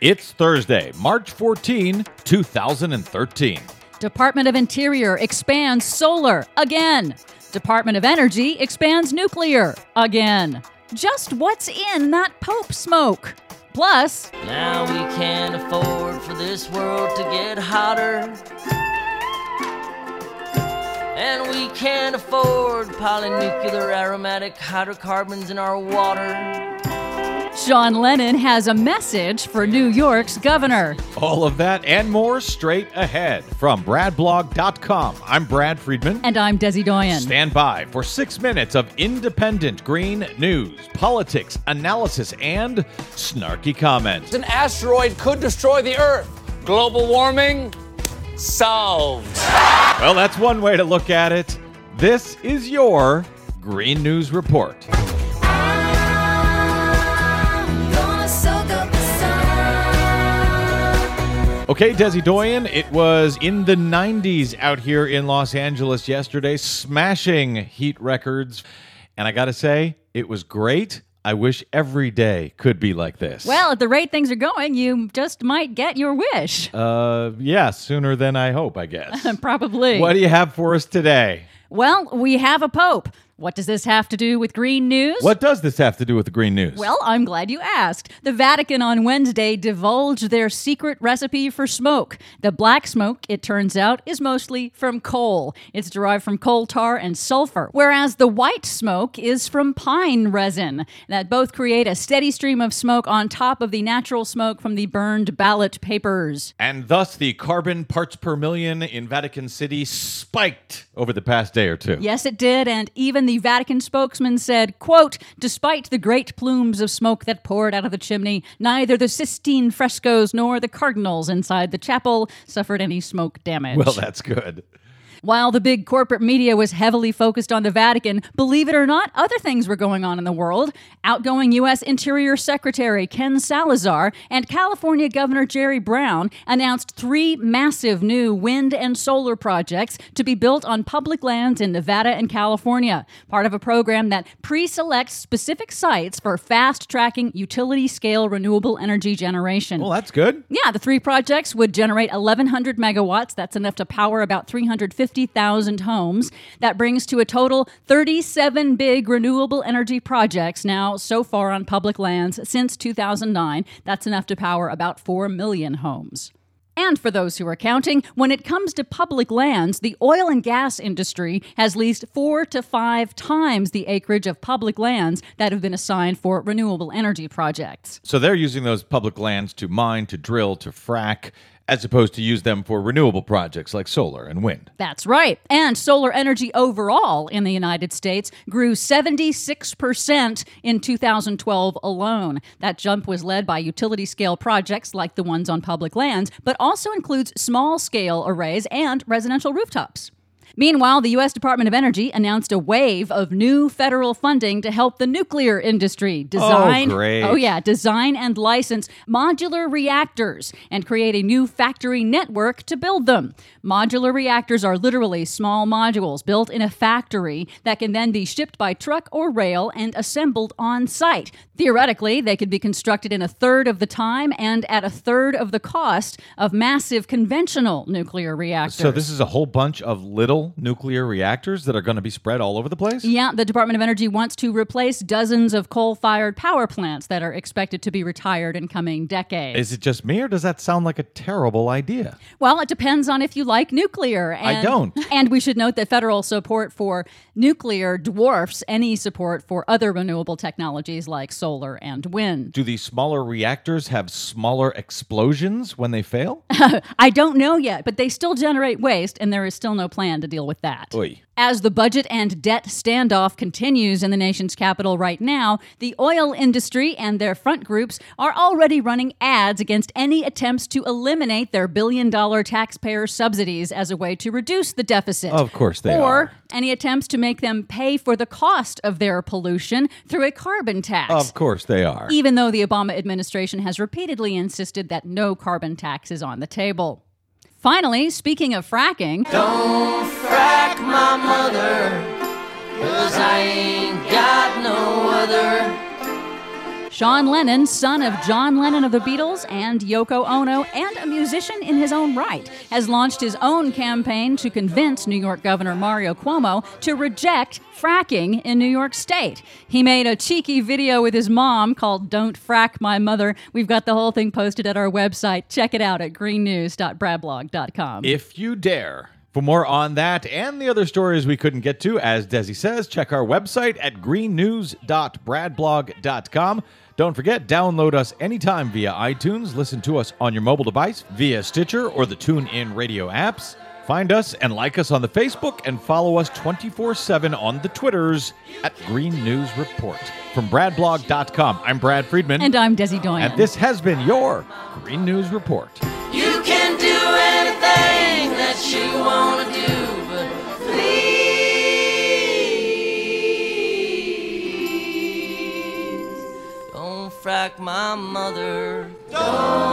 It's Thursday, March 14, 2013. Department of Interior expands solar again. Department of Energy expands nuclear again. Just what's in that Pope smoke? Plus, Now we can't afford for this world to get hotter. And we can't afford polynuclear aromatic hydrocarbons in our water. Sean Lennon has a message for New York's governor. All of that and more straight ahead from BradBlog.com. I'm Brad Friedman. And I'm Desi Doyen. Stand by for six minutes of independent green news, politics, analysis, and snarky comments. An asteroid could destroy the Earth. Global warming solved. Well, that's one way to look at it. This is your Green News Report. Okay, Desi Doyen, it was in the 90s out here in Los Angeles yesterday, smashing heat records. And I got to say, it was great. I wish every day could be like this. Well, at the rate things are going, you just might get your wish. uh, yeah, sooner than I hope, I guess. Probably. what do you have for us today? Well, we have a pope. What does this have to do with green news? What does this have to do with the green news? Well, I'm glad you asked. The Vatican on Wednesday divulged their secret recipe for smoke. The black smoke, it turns out, is mostly from coal. It's derived from coal tar and sulfur, whereas the white smoke is from pine resin. That both create a steady stream of smoke on top of the natural smoke from the burned ballot papers. and thus the carbon parts per million in Vatican City spiked over the past day or two. Yes, it did, and even the Vatican spokesman said, quote, despite the great plumes of smoke that poured out of the chimney, neither the Sistine frescoes nor the cardinals inside the chapel suffered any smoke damage. Well, that's good. While the big corporate media was heavily focused on the Vatican, believe it or not, other things were going on in the world. Outgoing U.S. Interior Secretary Ken Salazar and California Governor Jerry Brown announced three massive new wind and solar projects to be built on public lands in Nevada and California, part of a program that pre selects specific sites for fast tracking utility scale renewable energy generation. Well, that's good. Yeah, the three projects would generate 1,100 megawatts. That's enough to power about 350,000 homes. That brings to a total 37 big renewable energy projects now so far on public lands since 2009. That's enough to power about 4 million homes. And for those who are counting, when it comes to public lands, the oil and gas industry has leased four to five times the acreage of public lands that have been assigned for renewable energy projects. So they're using those public lands to mine, to drill, to frack, as opposed to use them for renewable projects like solar and wind. That's right. And solar energy overall in the United States grew 76% in 2012 alone. That jump was led by utility scale projects like the ones on public lands, but also includes small scale arrays and residential rooftops. Meanwhile, the U.S. Department of Energy announced a wave of new federal funding to help the nuclear industry oh, design. Oh, great. Oh, yeah, design and license modular reactors and create a new factory network to build them. Modular reactors are literally small modules built in a factory that can then be shipped by truck or rail and assembled on site. Theoretically, they could be constructed in a third of the time and at a third of the cost of massive conventional nuclear reactors. So this is a whole bunch of little nuclear reactors that are going to be spread all over the place? Yeah, the Department of Energy wants to replace dozens of coal fired power plants that are expected to be retired in coming decades. Is it just me or does that sound like a terrible idea? Well, it depends on if you like nuclear. And, I don't. And we should note that federal support for nuclear dwarfs any support for other renewable technologies like solar and wind. Do these smaller reactors have smaller explosions when they fail? I don't know yet, but they still generate waste, and there is still no plan to deal with that. Oy. As the budget and debt standoff continues in the nation's capital right now, the oil industry and their front groups are already running ads against any attempts to eliminate their billion dollar taxpayer subsidies as a way to reduce the deficit. Of course they or are. any attempts to make them pay for the cost of their pollution through a carbon tax. Of course they are. even though the Obama administration has repeatedly insisted that no carbon tax is on the table. Finally, speaking of fracking, Don't frack my mother, cause I ain't Sean Lennon, son of John Lennon of the Beatles and Yoko Ono, and a musician in his own right, has launched his own campaign to convince New York Governor Mario Cuomo to reject fracking in New York State. He made a cheeky video with his mom called Don't Frack My Mother. We've got the whole thing posted at our website. Check it out at greennews.bradblog.com. If you dare. For more on that and the other stories we couldn't get to, as Desi says, check our website at greennews.bradblog.com. Don't forget, download us anytime via iTunes, listen to us on your mobile device via Stitcher or the TuneIn radio apps. Find us and like us on the Facebook and follow us 24 7 on the Twitters at Green News Report. From bradblog.com, I'm Brad Friedman. And I'm Desi Doyen. And this has been your Green News Report. Frack my mother. Don't